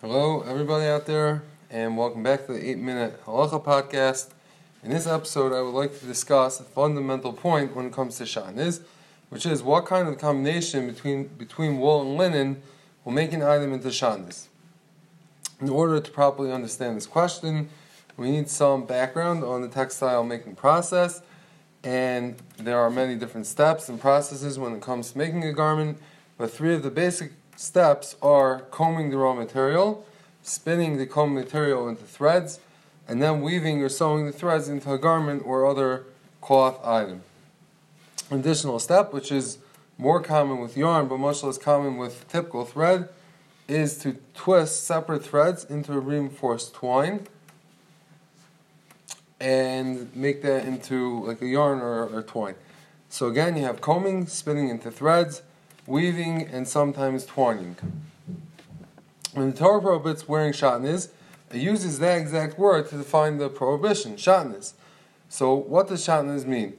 Hello, everybody out there, and welcome back to the 8 Minute Halacha Podcast. In this episode, I would like to discuss a fundamental point when it comes to Shatnez, which is what kind of combination between, between wool and linen will make an item into Shatnez. In order to properly understand this question, we need some background on the textile making process, and there are many different steps and processes when it comes to making a garment, but three of the basic steps are combing the raw material, spinning the comb material into threads, and then weaving or sewing the threads into a garment or other cloth item. An additional step, which is more common with yarn but much less common with typical thread, is to twist separate threads into a reinforced twine and make that into like a yarn or, or twine. So again, you have combing, spinning into threads, weaving, and sometimes twining. When the Torah prohibits wearing shatnez, it uses that exact word to define the prohibition, shatnez. So, what does shatnez mean?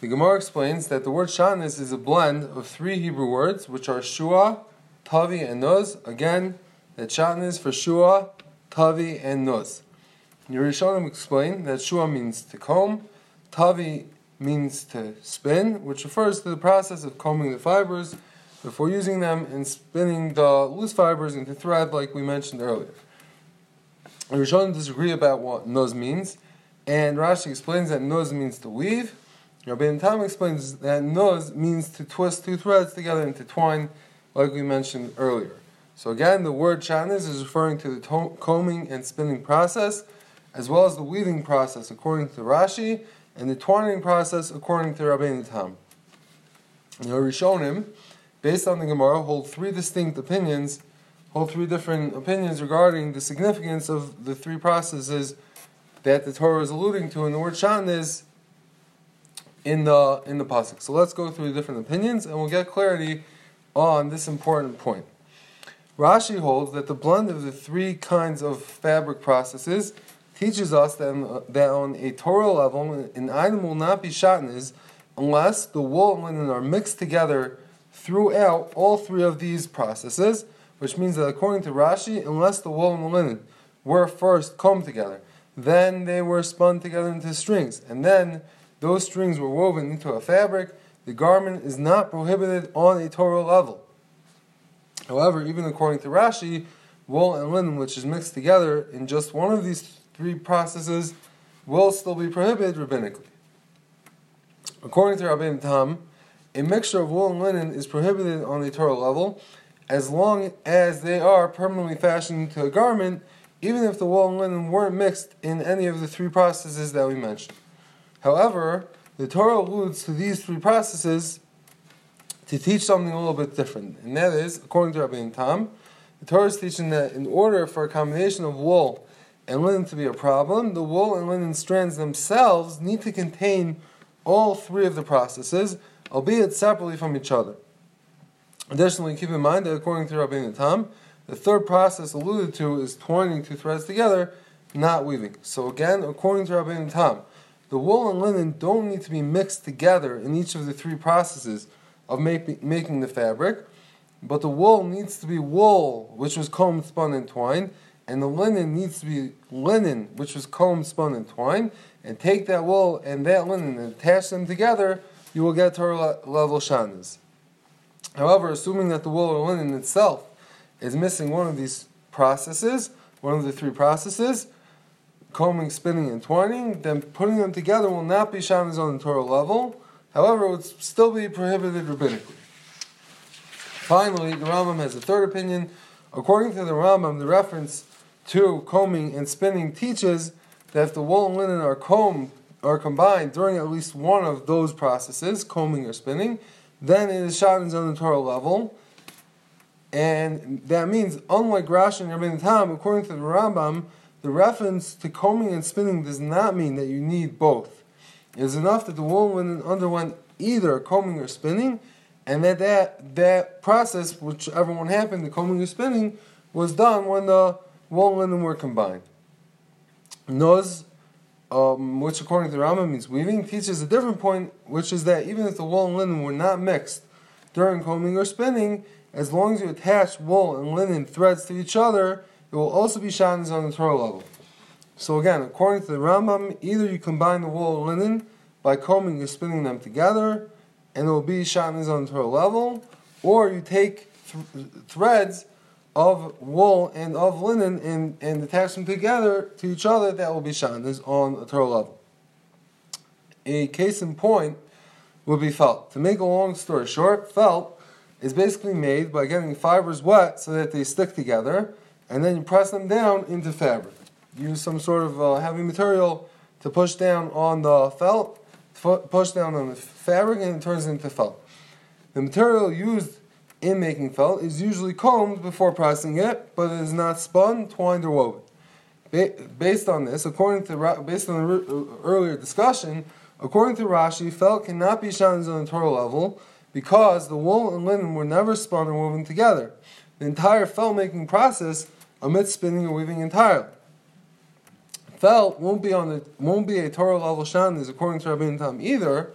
The Gemara explains that the word shatnez is a blend of three Hebrew words, which are shua, tavi, and nuz. Again, that shatnez for shua, tavi, and nuz. Yerishonim explain that shua means to comb, tavi means to spin, which refers to the process of combing the fibers before using them and spinning the loose fibers into thread, like we mentioned earlier. The Rishonim disagree about what nuz means, and Rashi explains that nuz means to weave. Rabbi Tam explains that nuz means to twist two threads together into twine, like we mentioned earlier. So again, the word shatnez is referring to the to- combing and spinning process, as well as the weaving process, according to Rashi, and the twining process, according to Rabbi Tam. The Rishonim based on the Gemara, hold three distinct opinions, hold three different opinions regarding the significance of the three processes that the Torah is alluding to and the word shatnez in the in the pasuk. So let's go through the different opinions, and we'll get clarity on this important point. Rashi holds that the blend of the three kinds of fabric processes teaches us that, um, that on a Torah level, an item will not be shatnez unless the wool and linen are mixed together throughout all three of these processes, which means that according to Rashi, unless the wool and the linen were first combed together, then they were spun together into strings, and then those strings were woven into a fabric, the garment is not prohibited on a Torah level. However, even according to Rashi, wool and linen, which is mixed together in just one of these three processes, will still be prohibited rabbinically. According to Rabbi Tam, a mixture of wool and linen is prohibited on the Torah level as long as they are permanently fashioned into a garment, even if the wool and linen weren't mixed in any of the three processes that we mentioned. However, the Torah alludes to these three processes to teach something a little bit different, and that is, according to Rabbi Tam, the Torah is teaching that in order for a combination of wool and linen to be a problem, the wool and linen strands themselves need to contain all three of the processes albeit separately from each other. Additionally, keep in mind that according to Rabbi Tam, the third process alluded to is twining two threads together, not weaving. So again, according to Rabbi Tam, the wool and linen don't need to be mixed together in each of the three processes of make, making the fabric, but the wool needs to be wool, which was combed, spun, and twined, and the linen needs to be linen, which was combed, spun, and twined, and take that wool and that linen and attach them together you will get Torah level shatnez. However, assuming that the wool or linen itself is missing one of these processes, one of the three processes, combing, spinning, and twining, then putting them together will not be shatnez on the Torah level. However, it would still be prohibited rabbinically. Finally, the Rambam has a third opinion. According to the Rambam, the reference to combing and spinning teaches that if the wool and linen are combed are combined during at least one of those processes, combing or spinning, then it is shot on the Torah level. And that means, unlike Rashi and Rabbi Tam, according to the Rambam, the reference to combing and spinning does not mean that you need both. It is enough that the woman underwent either combing or spinning, and that that, that process, whichever one happened, the combing or spinning, was done when the wool and linen were combined. Nuz um, which according to the Rambam means weaving, teaches a different point, which is that even if the wool and linen were not mixed during combing or spinning, as long as you attach wool and linen threads to each other, it will also be shatnez on the Torah level. So again, according to the Rambam, either you combine the wool and linen by combing or spinning them together, and it will be shatnez on the Torah level, or you take th- threads of wool and of linen and, and attach them together to each other, that will be shatnez on the Torah level. A case in point would be felt. To make a long story short, felt is basically made by getting fibers wet so that they stick together, and then you press them down into fabric. Use some sort of uh, heavy material to push down on the felt, push down on the fabric, and it turns into felt. The material used in making felt is usually combed before pressing it, but it is not spun, twined, or woven. based on this, according to based on the uh, earlier discussion, according to Rashi, felt cannot be shatnez on the Torah level because the wool and linen were never spun or woven together. The entire felt making process omits spinning or weaving entirely. Felt won't be on the won't be a Torah level shatnez according to Rabbi Tam either,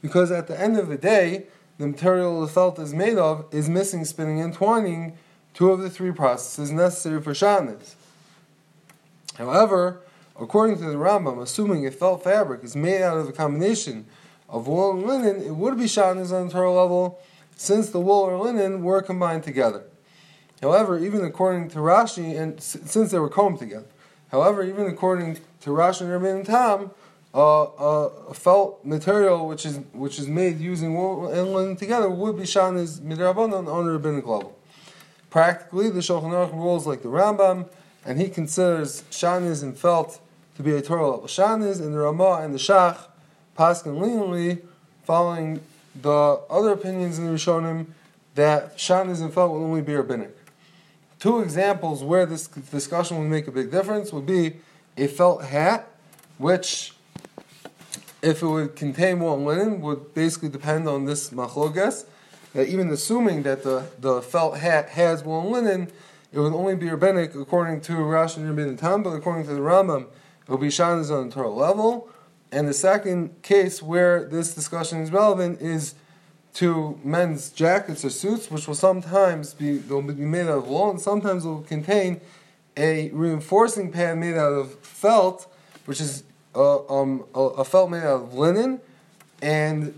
because at the end of the day, the material the felt is made of is missing spinning and twining, two of the three processes necessary for shatnez. However, according to the Rambam, assuming a felt fabric is made out of a combination of wool and linen, it would be shatnez on the Torah level, since the wool or linen were combined together. However, even according to Rashi, and since they were combed together, however, even according to Rashi and Rabbi Tam, uh, a felt material which is which is made using wool and linen together would be shatnez midrabanan on the rabbinic level. Practically, the Shulchan Aruch rules like the Rambam, and he considers shatnez and felt to be a Torah level shatnez, and the Ramah and the Shach paskin leniently, following the other opinions in the Rishonim that shatnez and felt will only be rabbinic. Two examples where this discussion would make a big difference would be a felt hat, which if it would contain and linen would basically depend on this machlogas. That even assuming that the, the felt hat has wool linen, it would only be rabbinic according to Rashi and Rabbi Tam, but according to the Rambam, it will be shatnez on the Torah level. And the second case where this discussion is relevant is to men's jackets or suits, which will sometimes be they'll be made out of wool, and sometimes will contain a reinforcing pad made out of felt, which is uh, um, a, a, felt made out of linen, and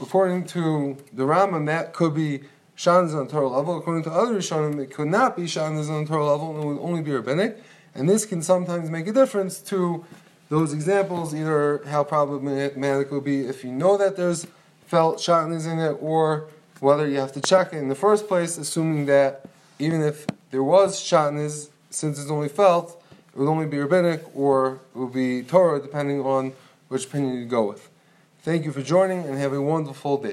according to the Rambam, that could be shatnez on the Torah level. According to other Rishonim, it could not be shatnez on the Torah level, and it would only be rabbinic. And this can sometimes make a difference to those examples, either how problematic it would be if you know that there's felt shatnez in it, or whether you have to check it in the first place, assuming that even if there was shatnez, since it's only felt, it would only be rabbinic or it would be Torah, depending on which opinion you go with. Thank you for joining and have a wonderful day.